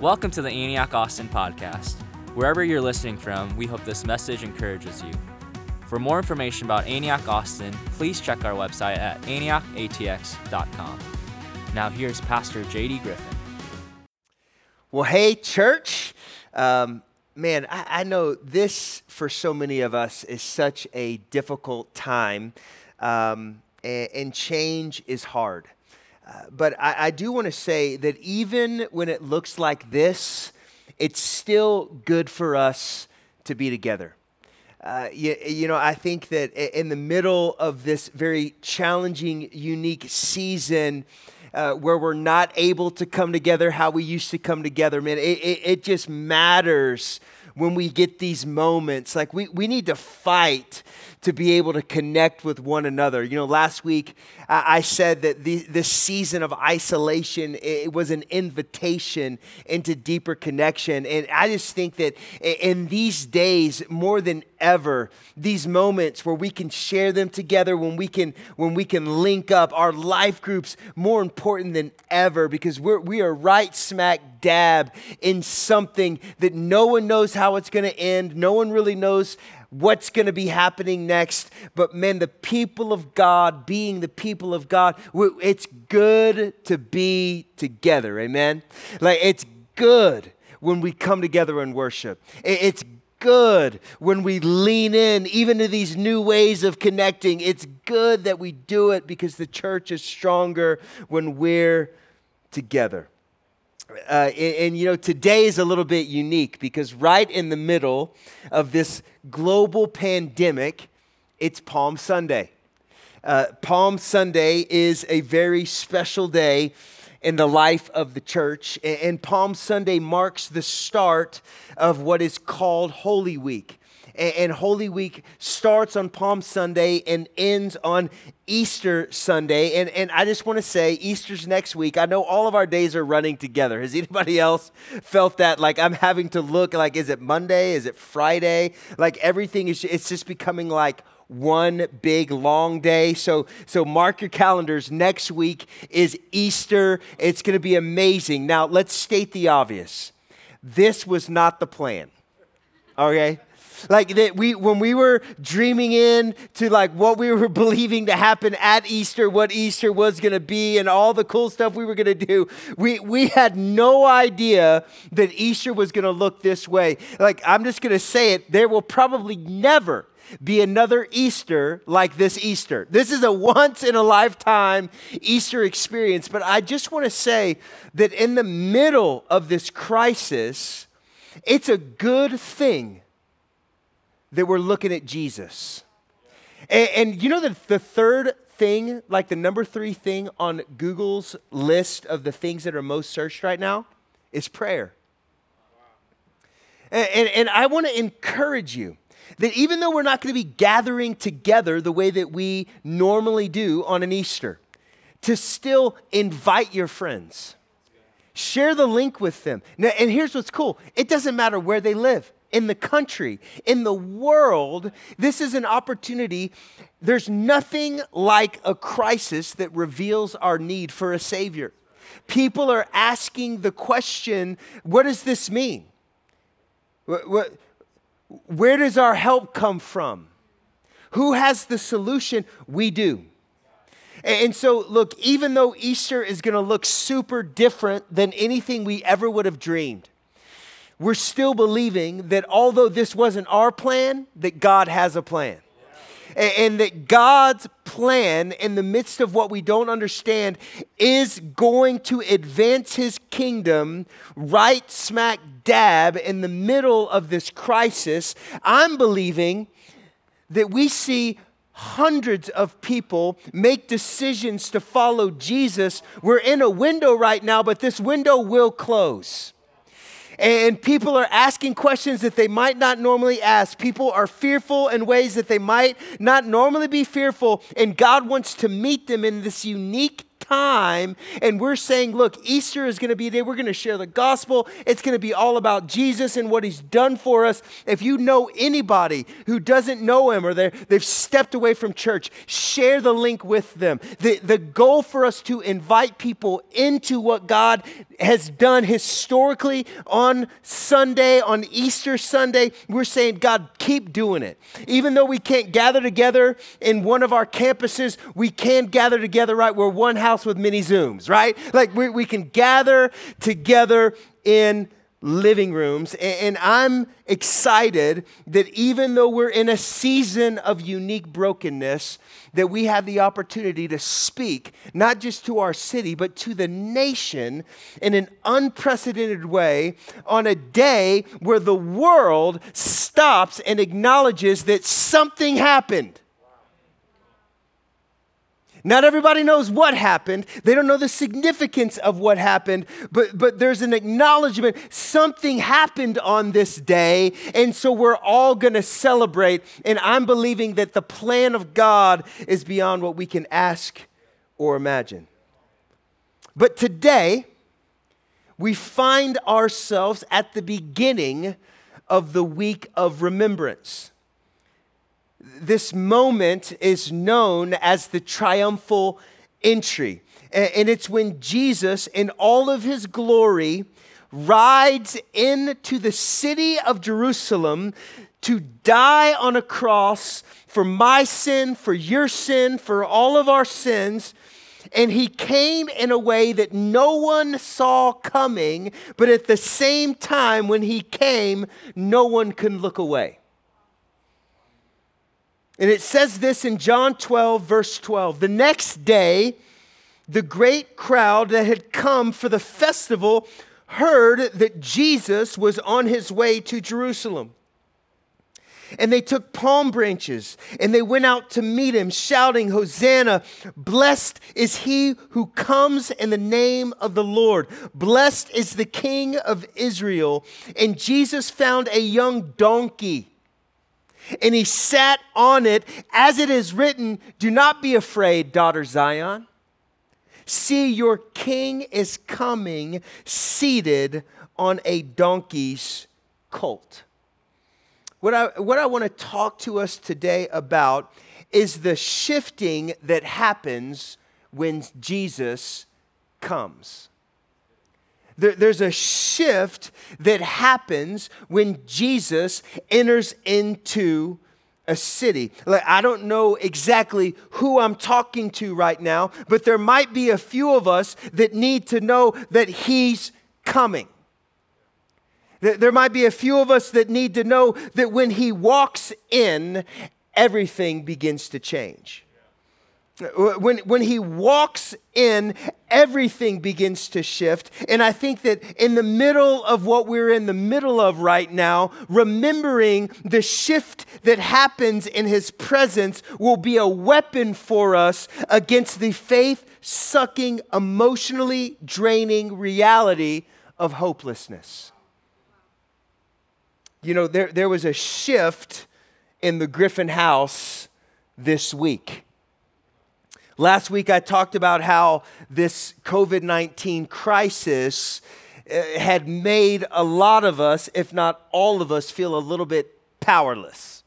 Welcome to the Antioch Austin podcast. Wherever you're listening from, we hope this message encourages you. For more information about Antioch Austin, please check our website at antiochatx.com. Now, here's Pastor JD Griffin. Well, hey, church. Um, man, I, I, know this for so many of us is such a difficult time, um, and, and change is hard. But I, I do want to say that even when it looks like this, it's still good for us to be together. Uh, you, you, know, I think that in the middle of this very challenging, unique season, uh, where we're not able to come together how we used to come together, man, it, it, it just matters when we get these moments. Like, we, we need to fight to be able to connect with one another. You know, last week I said that the, this season of isolation it was an invitation into deeper connection. And I just think that in these days, more than ever, these moments where we can share them together, when we can, when we can link up, our life groups more important than ever because we're, we are right smack dab in something that no one knows how it's going to end. No one really knows what's going to be happening next. But man, the people of God, being the people of God, it's good to be together. Amen. Like it's good when we come together and worship. It's good when we lean in even to these new ways of connecting. It's good that we do it because the church is stronger when we're together. Uh, and, and, you know, today is a little bit unique because right in the middle of this global pandemic, it's Palm Sunday. Uh, Palm Sunday is a very special day in the life of the church, and, and Palm Sunday marks the start of what is called Holy Week and Holy Week starts on Palm Sunday and ends on Easter Sunday. And, and I just want to say, Easter's next week. I know all of our days are running together. Has anybody else felt that? Like I'm having to look, like, is it Monday? Is it Friday? Like everything is, it's just becoming like, one big long day. So, so mark your calendars. Next week is Easter. It's going to be amazing. Now, let's state the obvious. This was not the plan. Okay? Like that we when we were dreaming in to like what we were believing to happen at Easter, what Easter was gonna be, and all the cool stuff we were gonna do, we we had no idea that Easter was gonna look this way. Like I'm just gonna say it, there will probably never be another Easter like this Easter. This is a once in a lifetime Easter experience, but I just want to say that in the middle of this crisis, it's a good thing that we're looking at Jesus. And, and you know that the third thing, like the number three thing on Google's list of the things that are most searched right now is prayer. And, and, and I want to encourage you that even though we're not going to be gathering together the way that we normally do on an Easter, to still invite your friends. Share the link with them. Now, and here's what's cool it doesn't matter where they live in the country, in the world, this is an opportunity. There's nothing like a crisis that reveals our need for a Savior. People are asking the question what does this mean? Where does our help come from? Who has the solution? We do. And so, look, even though Easter is going to look super different than anything we ever would have dreamed, we're still believing that although this wasn't our plan, that God has a plan. And that God's plan in the midst of what we don't understand is going to advance his kingdom right smack dab in the middle of this crisis. I'm believing that we see hundreds of people make decisions to follow Jesus. We're in a window right now, but this window will close and people are asking questions that they might not normally ask. People are fearful in ways that they might not normally be fearful, and God wants to meet them in this unique time and we're saying, look, Easter is going to be day we're going to share the gospel. It's going to be all about Jesus and what he's done for us. If you know anybody who doesn't know him or they've stepped away from church, share the link with them. The, the goal for us to invite people into what God has done historically on Sunday, on Easter Sunday, we're saying, God, keep doing it. Even though we can't gather together in one of our campuses, we can gather together, right? We're one house with mini Zooms, right? Like we, we can gather together in living rooms. And I'm excited that even though we're in a season of unique brokenness, that we have the opportunity to speak not just to our city, but to the nation in an unprecedented way on a day where the world stops and acknowledges that something happened. Not everybody knows what happened. They don't know the significance of what happened, but, but there's an acknowledgement something happened on this day, and so we're all going to celebrate. And I'm believing that the plan of God is beyond what we can ask or imagine. But today, we find ourselves at the beginning of the week of remembrance this moment is known as the triumphal entry. And it's when Jesus, in all of his glory, rides into the city of Jerusalem to die on a cross for my sin, for your sin, for all of our sins. And he came in a way that no one saw coming, but at the same time, when he came, no one can look away. And it says this in John 12, verse 12. The next day, the great crowd that had come for the festival heard that Jesus was on his way to Jerusalem. And they took palm branches and they went out to meet him, shouting, Hosanna! Blessed is he who comes in the name of the Lord. Blessed is the King of Israel. And Jesus found a young donkey and he sat on it, as it is written, Do not be afraid, daughter Zion. See, your king is coming seated on a donkey's colt. What I, what I want to talk to us today about is the shifting that happens when Jesus comes. There, there's a shift that happens when Jesus enters into a city. Like, I don't know exactly who I'm talking to right now, but there might be a few of us that need to know that He's coming. There might be a few of us that need to know that when He walks in, everything begins to change. Uh, when, when he walks in, everything begins to shift. And I think that in the middle of what we're in the middle of right now, remembering the shift that happens in his presence will be a weapon for us against the faith sucking, emotionally draining reality of hopelessness. You know, there, there was a shift in the Griffin house this week. Last week, I talked about how this COVID 19 crisis uh, had made a lot of us, if not all of us, feel a little bit powerless.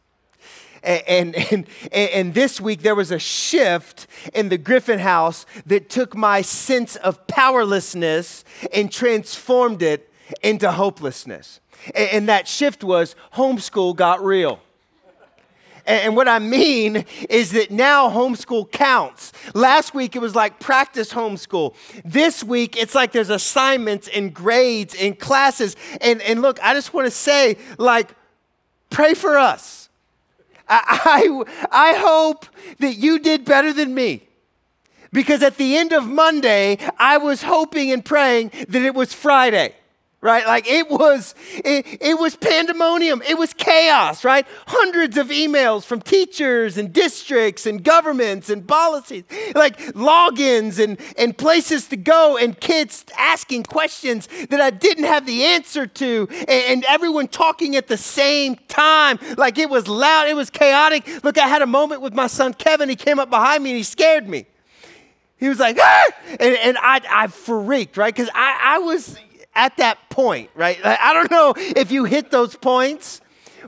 And, and, and, this week, there was a shift in the Griffin house that took my sense of powerlessness and transformed it into hopelessness. And that shift was homeschool got real. And what I mean is that now homeschool counts. Last week it was like practice homeschool. This week it's like there's assignments and grades and classes. And, and look, I just want to say, like, pray for us. I, I, I hope that you did better than me. Because at the end of Monday, I was hoping and praying that it was Friday right? Like it was it, it was pandemonium. It was chaos right? Hundreds of emails from teachers and districts and governments and policies like logins and and places to go and kids asking questions that i didn't have the answer to and, and everyone talking at the same time. Like it was loud it was chaotic. Look i had a moment with my son kevin. He came up behind me and he scared me. He was like, ah! and, and I, I freaked, right? Because I, I was at that point, right? I don't know if you hit those points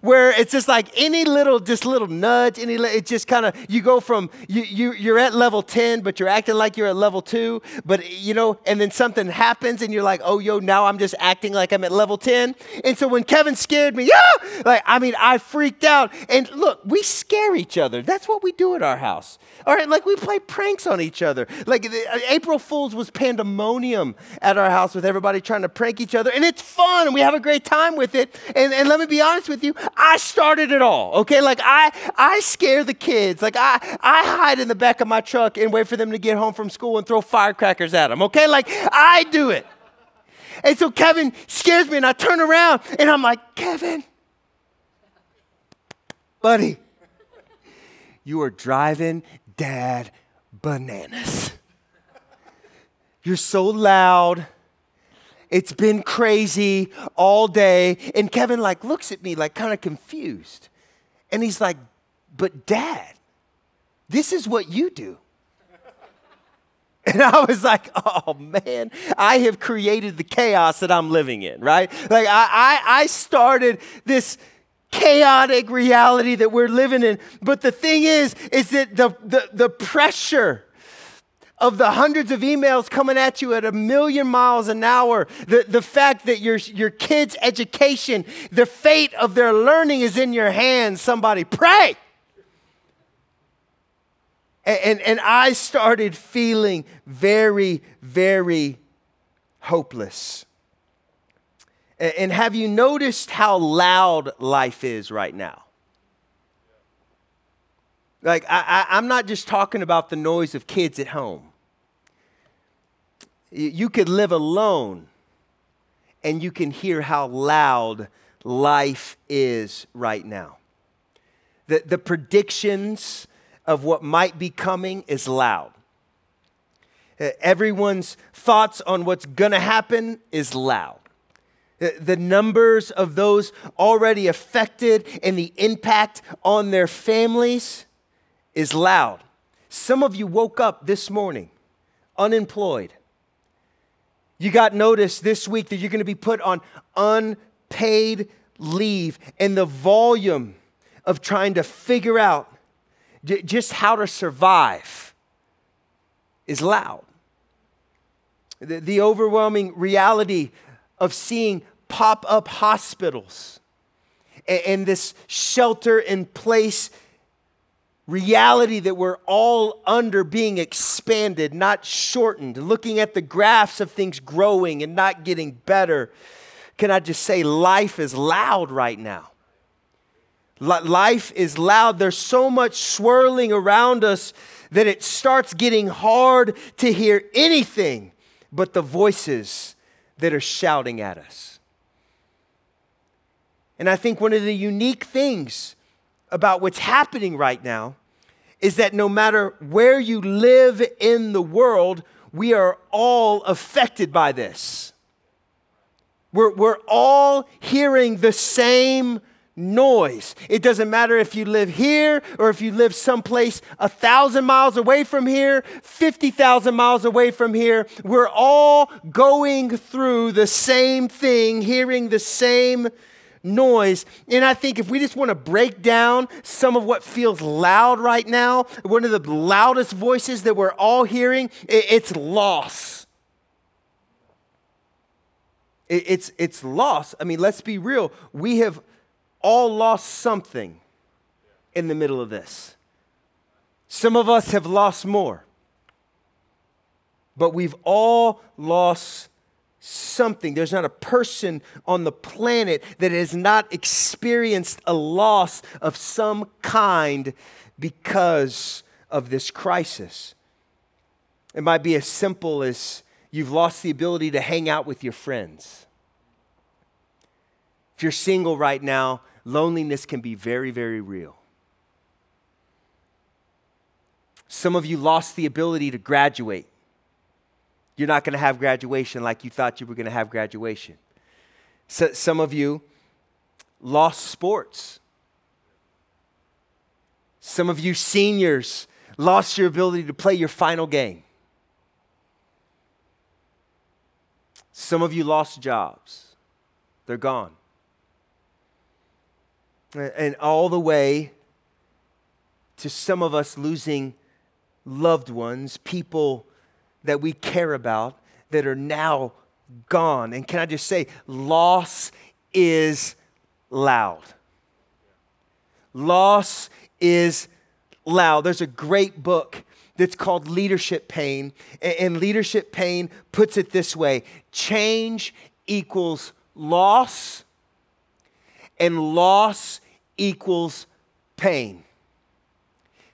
where it's just like any little, just little nudge, any, it just kind of, you go from, you, you, you're at level 10, but you're acting like you're at level two, but you know, and then something happens and you're like, oh, yo, now I'm just acting like I'm at level 10. And so when Kevin scared me, yeah, like, I mean, I freaked out. And look, we scare each other. That's what we do at our house. All right, like we play pranks on each other. Like uh, April Fool's was pandemonium at our house with everybody trying to prank each other. And it's fun and we have a great time with it. And, and let me be honest with you, I started it all, okay? Like I, I scare the kids. Like I, I hide in the back of my truck and wait for them to get home from school and throw firecrackers at them, okay? Like I do it. And so Kevin scares me and I turn around and I'm like, Kevin, buddy, you are driving dad bananas. You're so loud. It's been crazy all day. And Kevin like looks at me like kind of confused. And he's like, "But dad, this is what you do." And I was like, oh man, I have created the chaos that I'm living in, right? Like I, I, I started this chaotic reality that we're living in. But the thing is, is that the, the, the pressure of the hundreds of emails coming at you at a million miles an hour, the, the fact that your, your kids' education, the fate of their learning is in your hands, somebody pray. And, and, and I started feeling very, very hopeless. And have you noticed how loud life is right now? Like, I, I, am not just talking about the noise of kids at home. You could live alone and you can hear how loud life is right now. The, the predictions of what might be coming is loud. Everyone's thoughts on what's going to happen is loud. The numbers of those already affected and the impact on their families is loud. Some of you woke up this morning unemployed you got notice this week that you're going to be put on unpaid leave, and the volume of trying to figure out just how to survive is loud. The, the overwhelming reality of seeing pop up hospitals and, and this shelter in place reality that we're all under being expanded, not shortened, looking at the graphs of things growing and not getting better. Can I just say, life is loud right now? Life is loud. There's so much swirling around us that it starts getting hard to hear anything but the voices that are shouting at us. And I think one of the unique things about what's happening right now is that no matter where you live in the world, we are all affected by this. We're, we're all hearing the same noise. It doesn't matter if you live here or if you live someplace a thousand miles away from here, 50,000 miles away from here. We're all going through the same thing, hearing the same noise. And I think if we just want to break down some of what feels loud right now, one of the loudest voices that we're all hearing, it's loss. It's, it's loss. I mean, let's be real. We have all lost something in the middle of this. Some of us have lost more, but we've all lost something. There's not a person on the planet that has not experienced a loss of some kind because of this crisis. It might be as simple as you've lost the ability to hang out with your friends. If you're single right now, loneliness can be very, very real. Some of you lost the ability to graduate you're not going to have graduation like you thought you were going to have graduation. So, some of you lost sports. Some of you seniors lost your ability to play your final game. Some of you lost jobs, they're gone. And all the way to some of us losing loved ones, people that we care about that are now gone. And can I just say, loss is loud. Loss is loud. There's a great book that's called Leadership Pain. And Leadership Pain puts it this way change equals loss, and loss equals pain.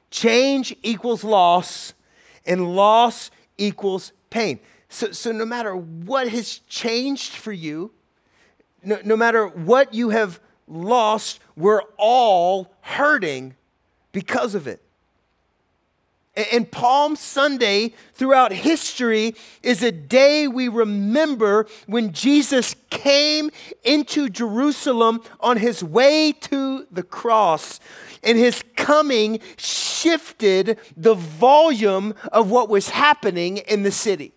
Change equals loss, and loss equals pain. So, so no matter what has changed for you, no, no matter what you have lost, we're all hurting because of it. And Palm Sunday throughout history is a day we remember when Jesus came into Jerusalem on his way to the cross. And his coming shifted the volume of what was happening in the city.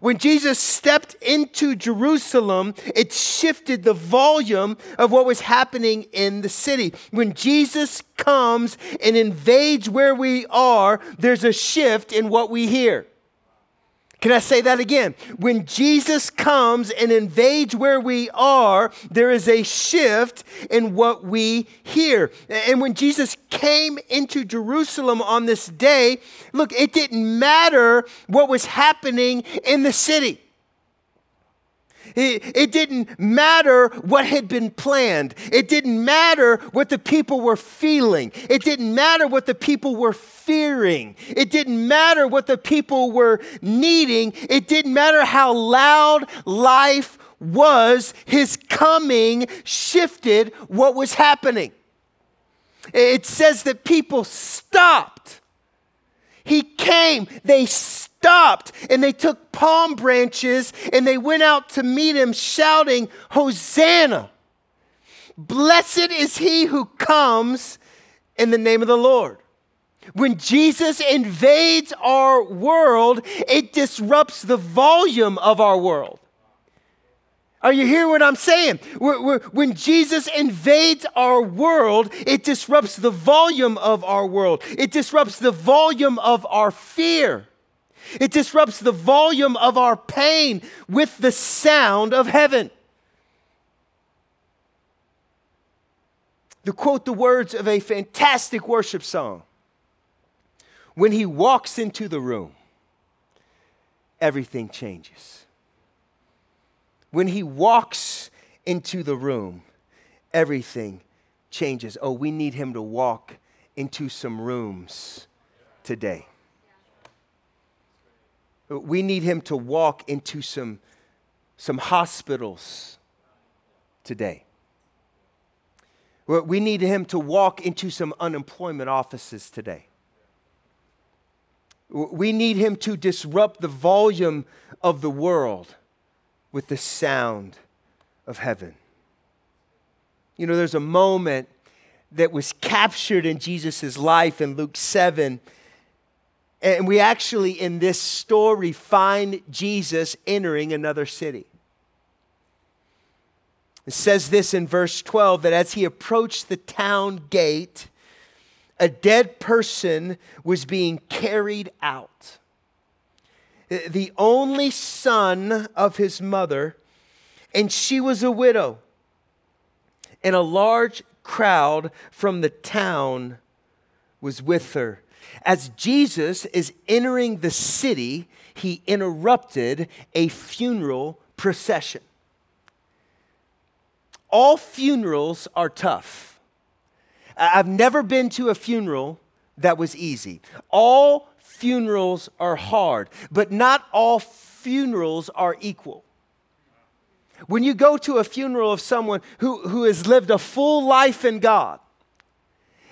When Jesus stepped into Jerusalem, it shifted the volume of what was happening in the city. When Jesus comes and invades where we are, there's a shift in what we hear. Can I say that again? When Jesus comes and invades where we are, there is a shift in what we hear. And when Jesus came into Jerusalem on this day, look, it didn't matter what was happening in the city. It, it, didn't matter what had been planned. It didn't matter what the people were feeling. It didn't matter what the people were fearing. It didn't matter what the people were needing. It didn't matter how loud life was. His coming shifted what was happening. It says that people stopped. He came, they stopped stopped and they took palm branches and they went out to meet him, shouting, Hosanna! Blessed is he who comes in the name of the Lord. When Jesus invades our world, it disrupts the volume of our world. Are you hearing what I'm saying? When Jesus invades our world, it disrupts the volume of our world. It disrupts the volume of our fear. It disrupts the volume of our pain with the sound of heaven. To quote the words of a fantastic worship song When he walks into the room, everything changes. When he walks into the room, everything changes. Oh, we need him to walk into some rooms today. We need him to walk into some, some hospitals today. We need him to walk into some unemployment offices today. We need him to disrupt the volume of the world with the sound of heaven. You know, there's a moment that was captured in Jesus' life in Luke 7 and we actually, in this story, find Jesus entering another city. It says this in verse 12 that as he approached the town gate, a dead person was being carried out. The only son of his mother, and she was a widow. And a large crowd from the town was with her. As Jesus is entering the city, he interrupted a funeral procession. All funerals are tough. I've never been to a funeral that was easy. All funerals are hard, but not all funerals are equal. When you go to a funeral of someone who, who has lived a full life in God,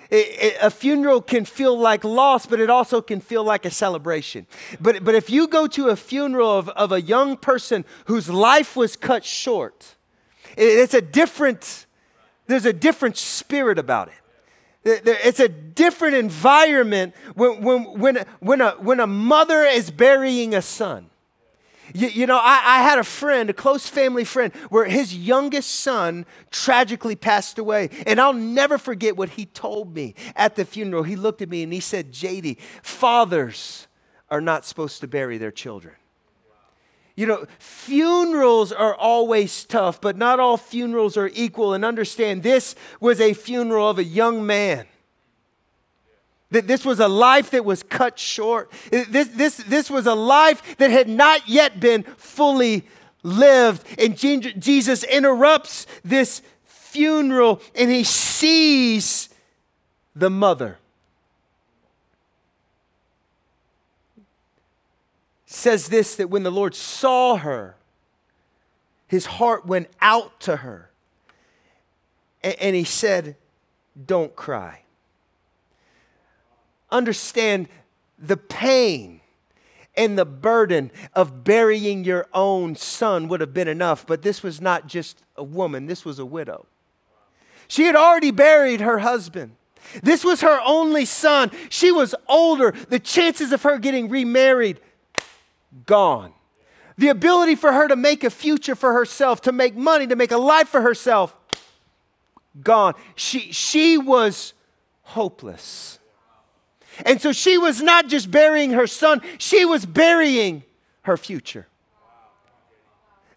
it, it, a funeral can feel like loss, but it also can feel like a celebration. But, but if you go to a funeral of, of a young person whose life was cut short, it, it's a different, there's a different spirit about it. It's a different environment when, when, when, when, a, when a mother is burying a son. You, you know, I, I, had a friend, a close family friend, where his youngest son tragically passed away. And I'll never forget what he told me at the funeral. He looked at me and he said, JD, fathers are not supposed to bury their children. You know, funerals are always tough, but not all funerals are equal. And understand, this was a funeral of a young man that this was a life that was cut short. This, this, this was a life that had not yet been fully lived. And Jesus interrupts this funeral and he sees the mother. Says this that when the Lord saw her, his heart went out to her. And, he said, Don't cry understand the pain and the burden of burying your own son would have been enough, but this was not just a woman, this was a widow. She had already buried her husband. This was her only son. She was older. The chances of her getting remarried, gone. The ability for her to make a future for herself, to make money, to make a life for herself, gone. She, she was hopeless. And so she was not just burying her son, she was burying her future.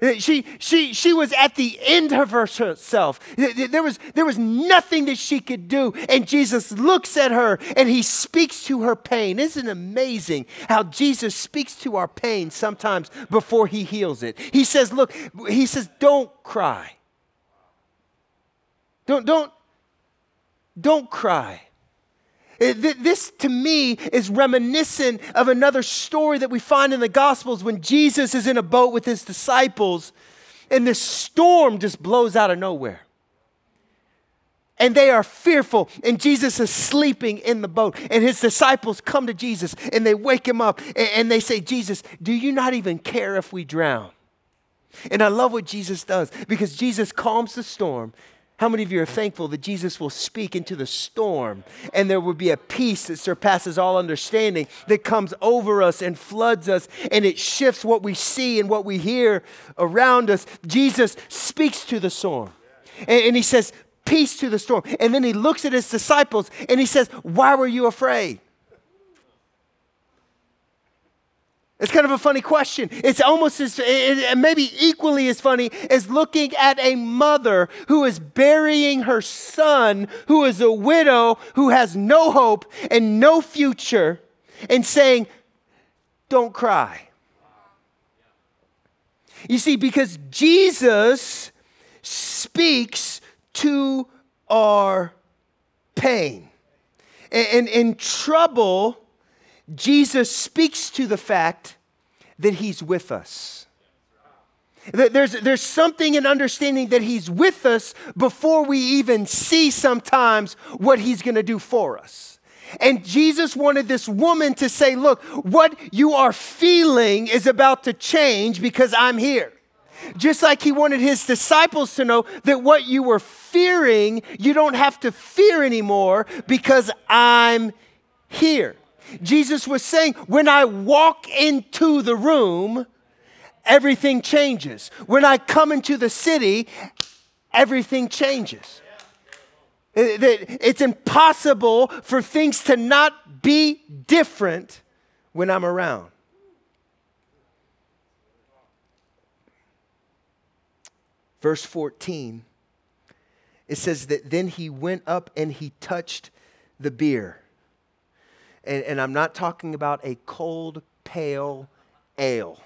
Uh, she, she, she was at the end of herself. Uh, there was, there was nothing that she could do. And Jesus looks at her and he speaks to her pain. Isn't it amazing how Jesus speaks to our pain sometimes before he heals it? He says, Look, he says, don't cry. Don't, don't, don't cry. This, to me, is reminiscent of another story that we find in the Gospels when Jesus is in a boat with his disciples and this storm just blows out of nowhere. And they are fearful, and Jesus is sleeping in the boat. And his disciples come to Jesus and they wake him up and they say, Jesus, do you not even care if we drown? And I love what Jesus does because Jesus calms the storm how many of you are thankful that Jesus will speak into the storm and there will be a peace that surpasses all understanding that comes over us and floods us and it shifts what we see and what we hear around us? Jesus speaks to the storm and, and he says, Peace to the storm. And then he looks at his disciples and he says, Why were you afraid? It's kind of a funny question. It's almost as, maybe equally as funny as looking at a mother who is burying her son, who is a widow, who has no hope and no future, and saying, Don't cry. You see, because Jesus speaks to our pain. And in trouble, Jesus speaks to the fact that he's with us. There's, there's something in understanding that he's with us before we even see sometimes what he's going to do for us. And Jesus wanted this woman to say, Look, what you are feeling is about to change because I'm here. Just like he wanted his disciples to know that what you were fearing, you don't have to fear anymore because I'm here. Jesus was saying, when I walk into the room, everything changes. When I come into the city, everything changes. It's impossible for things to not be different when I'm around. Verse 14, it says that then he went up and he touched the bier and, and I'm not talking about a cold, pale ale.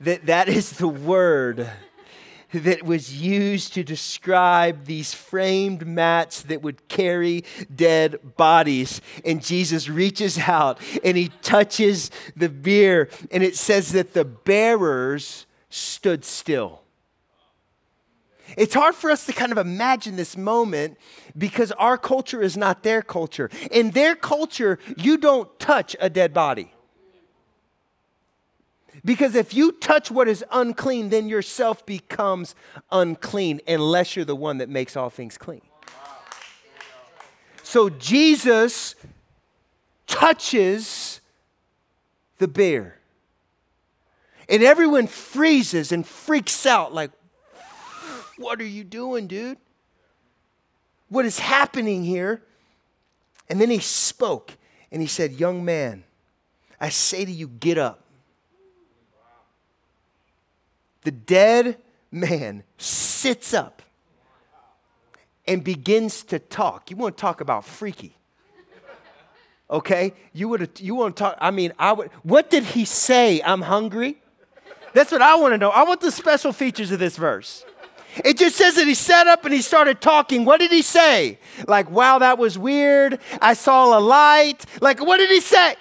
that, that is the word that was used to describe these framed mats that would carry dead bodies. And Jesus reaches out and he touches the bier, and it says that the bearers stood still. It's hard for us to kind of imagine this moment because our culture is not their culture. In their culture, you don't touch a dead body. Because if you touch what is unclean, then yourself becomes unclean unless you're the one that makes all things clean. So Jesus touches the bear. And everyone freezes and freaks out like, What are you doing, dude? What is happening here? And then he spoke and he said, Young man, I say to you, get up. The dead man sits up and begins to talk. You want to talk about freaky. Okay? You would you want to talk I mean, I would what did he say? I'm hungry? That's what I want to know. I want the special features of this verse. It just says that he sat up and he started talking. What did he say? Like, wow, that was weird. I saw a light. Like, what did he say?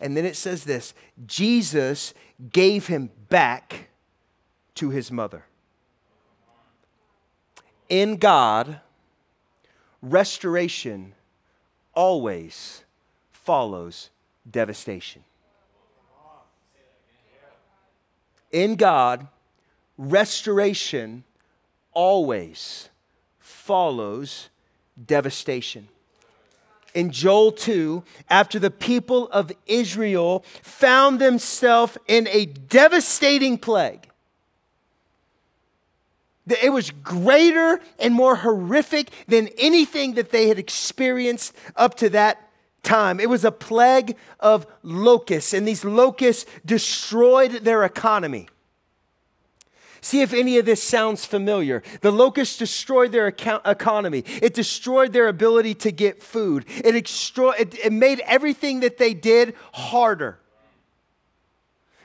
And then it says this Jesus gave him back to his mother. In God, restoration always follows devastation. In God, restoration always follows devastation. In Joel 2, after the people of Israel found themselves in a devastating plague, it was greater and more horrific than anything that they had experienced up to that time. It was a plague of locusts, and these locusts destroyed their economy. See if any of this sounds familiar. The locusts destroyed their account- economy. It destroyed their ability to get food. It, extro- it, it made everything that they did harder.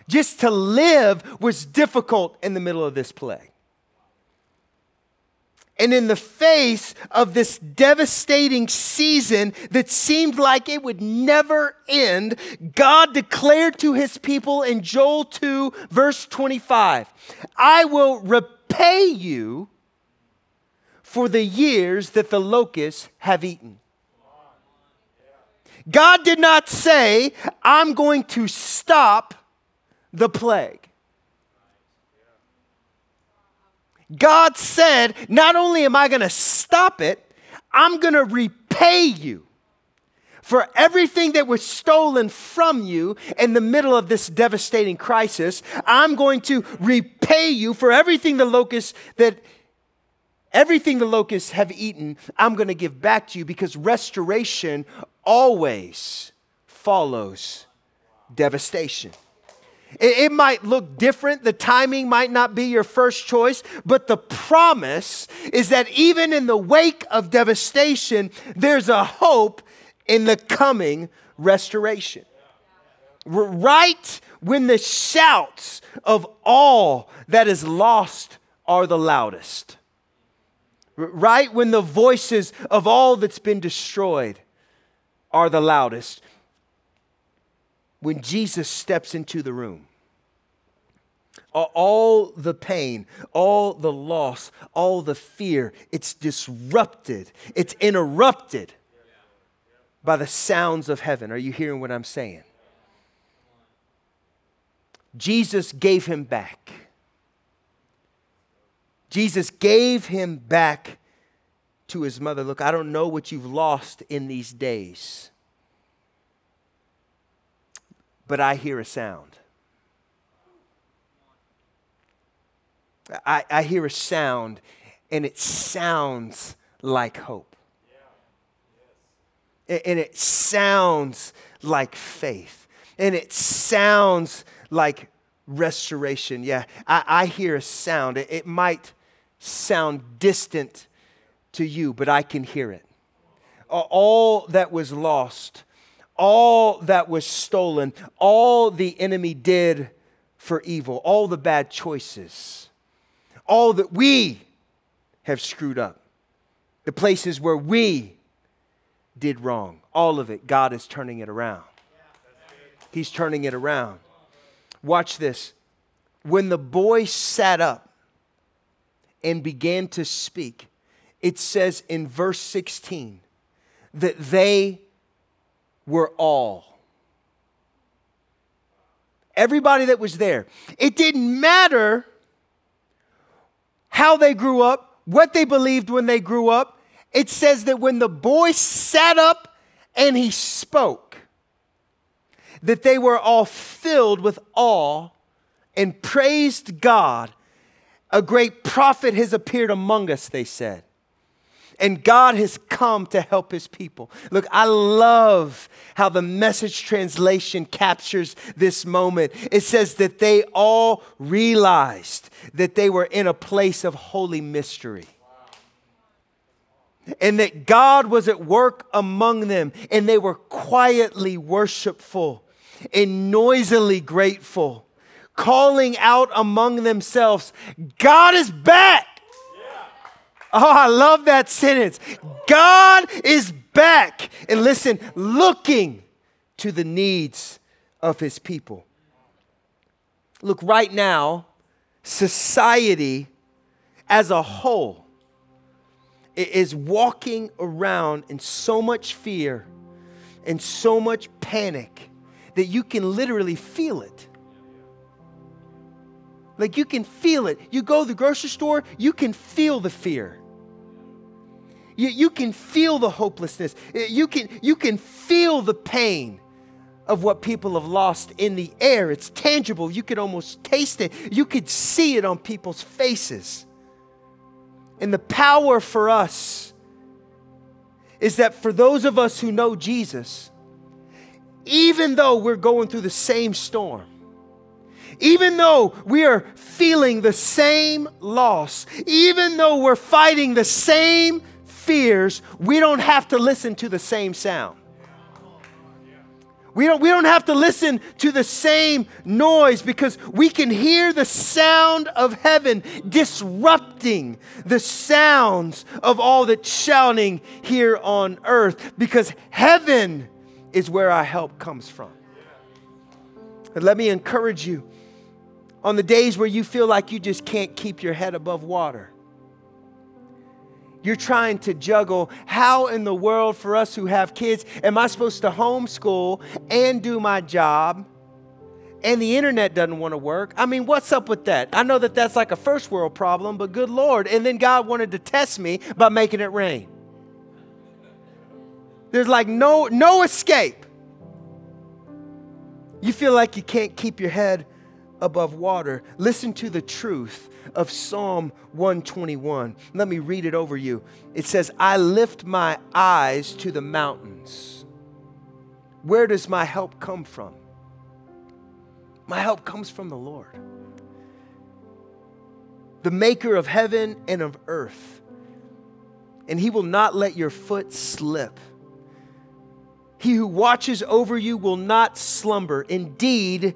Just to live was difficult in the middle of this plague. And in the face of this devastating season that seemed like it would never end, God declared to his people in Joel 2, verse 25, I will repay you for the years that the locusts have eaten. God did not say, I'm going to stop the plague. God said, Not only am I going to stop it, I'm going to repay you for everything that was stolen from you in the middle of this devastating crisis. I'm going to repay you for everything the locusts that everything the locusts have eaten. I'm going to give back to you because restoration always follows devastation. It, it might look different. The timing might not be your first choice, but the promise is that even in the wake of devastation, there's a hope in the coming restoration. Right when the shouts of all that is lost are the loudest. Right when the voices of all that's been destroyed are the loudest when Jesus steps into the room. All the pain, all the loss, all the fear, it's disrupted, it's interrupted by the sounds of heaven. Are you hearing what I'm saying? Jesus gave him back. Jesus gave him back to his mother. Look, I don't know what you've lost in these days but I hear a sound. I, I hear a sound, and it sounds like hope. And it sounds like faith. And it sounds like restoration. Yeah, I, I hear a sound. It, it might sound distant to you, but I can hear it. All that was lost all that was stolen, all the enemy did for evil, all the bad choices, all that we have screwed up, the places where we did wrong, all of it, God is turning it around. He's turning it around. Watch this. When the boy sat up and began to speak, it says in verse 16 that they were all. Everybody that was there. It didn't matter how they grew up, what they believed when they grew up. It says that when the boy sat up and he spoke, that they were all filled with awe and praised God. A great prophet has appeared among us, they said. And God has come to help his people. Look, I love how the message translation captures this moment. It says that they all realized that they were in a place of holy mystery. And that God was at work among them, and they were quietly worshipful and noisily grateful, calling out among themselves, God is back. Oh, I love that sentence. God is back. And listen, looking to the needs of his people. Look, right now, society as a whole is walking around in so much fear and so much panic that you can literally feel it. Like you can feel it. You go to the grocery store, you can feel the fear. You, you can feel the hopelessness. Uh, you can, you can feel the pain of what people have lost in the air. It's tangible. You could almost taste it. You could see it on people's faces. And the power for us is that for those of us who know Jesus, even though we're going through the same storm, even though we are feeling the same loss, even though we're fighting the same fears, we don't have to listen to the same sound. We don't, we don't have to listen to the same noise because we can hear the sound of heaven disrupting the sounds of all that's shouting here on earth because heaven is where our help comes from. And let me encourage you on the days where you feel like you just can't keep your head above water you're trying to juggle how in the world, for us who have kids, am I supposed to homeschool and do my job? And the internet doesn't want to work. I mean, what's up with that? I know that that's like a first world problem, but good Lord. And then God wanted to test me by making it rain. There's like no, no escape. You feel like you can't keep your head above water. Listen to the truth of Psalm 121. Let me read it over you. It says, I lift my eyes to the mountains. Where does my help come from? My help comes from the Lord, the maker of heaven and of earth. And he will not let your foot slip. He who watches over you will not slumber. Indeed,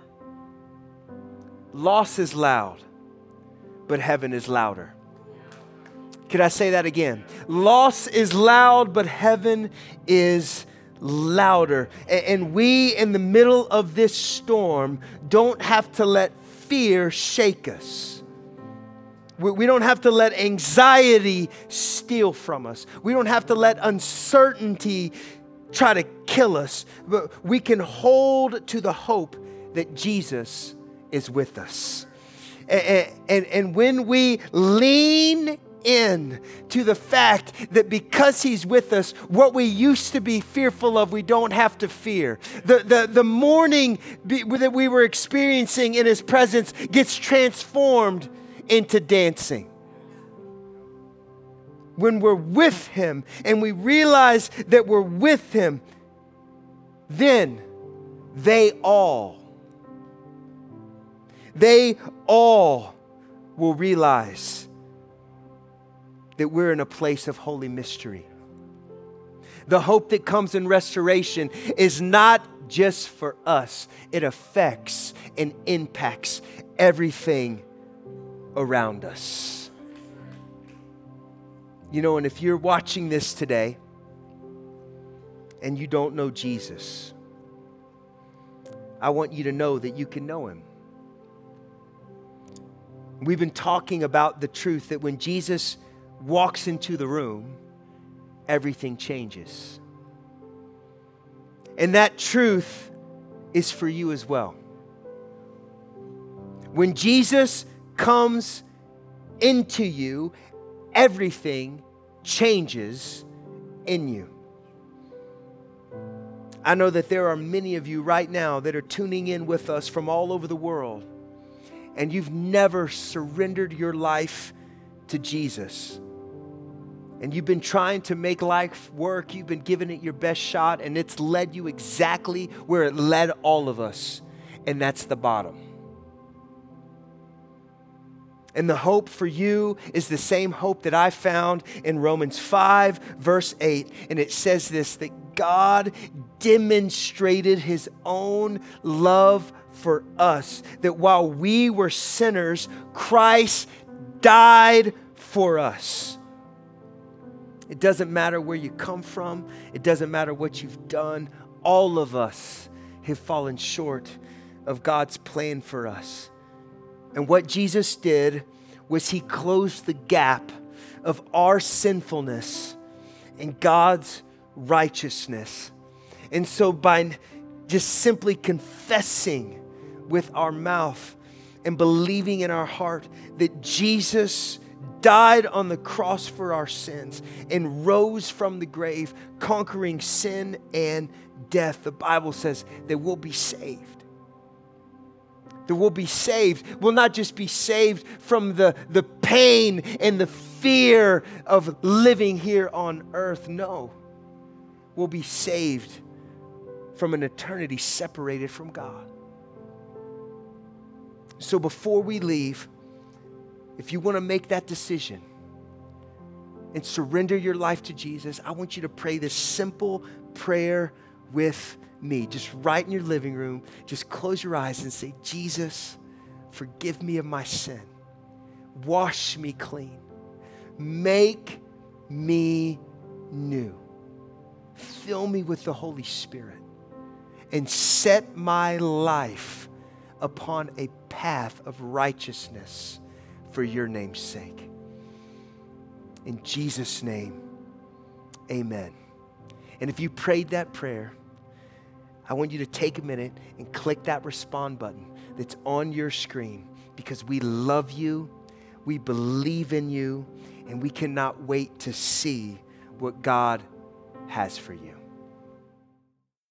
Loss is loud but heaven is louder. Could I say that again? Loss is loud, but heaven is louder. And we, in the middle of this storm, don't have to let fear shake us. We don't have to let anxiety steal from us. We don't have to let uncertainty try to kill us. But we can hold to the hope that Jesus is with us. And, and, and when we lean in to the fact that because he's with us, what we used to be fearful of, we don't have to fear. The, the, the mourning that we were experiencing in his presence gets transformed into dancing. When we're with him and we realize that we're with him, then they all they all will realize that we're in a place of holy mystery. The hope that comes in restoration is not just for us, it affects and impacts everything around us. You know, and if you're watching this today and you don't know Jesus, I want you to know that you can know him. We've been talking about the truth that when Jesus walks into the room, everything changes. And that truth is for you as well. When Jesus comes into you, everything changes in you. I know that there are many of you right now that are tuning in with us from all over the world, and you've never surrendered your life to Jesus. And you've been trying to make life work, you've been giving it your best shot, and it's led you exactly where it led all of us, and that's the bottom. And the hope for you is the same hope that I found in Romans 5, verse 8. And it says this that God demonstrated his own love for us, that while we were sinners, Christ died for us. It doesn't matter where you come from, it doesn't matter what you've done. All of us have fallen short of God's plan for us. And what Jesus did was he closed the gap of our sinfulness and God's righteousness. And so, by just simply confessing with our mouth and believing in our heart that Jesus died on the cross for our sins and rose from the grave, conquering sin and death, the Bible says that we'll be saved that we'll be saved. We'll not just be saved from the, the pain and the fear of living here on earth. No, we'll be saved from an eternity separated from God. So before we leave, if you want to make that decision and surrender your life to Jesus, I want you to pray this simple prayer with me, just right in your living room, just close your eyes and say, Jesus, forgive me of my sin. Wash me clean. Make me new. Fill me with the Holy Spirit and set my life upon a path of righteousness for your name's sake. In Jesus' name, amen. And if you prayed that prayer, I want you to take a minute and click that respond button that's on your screen because we love you, we believe in you, and we cannot wait to see what God has for you.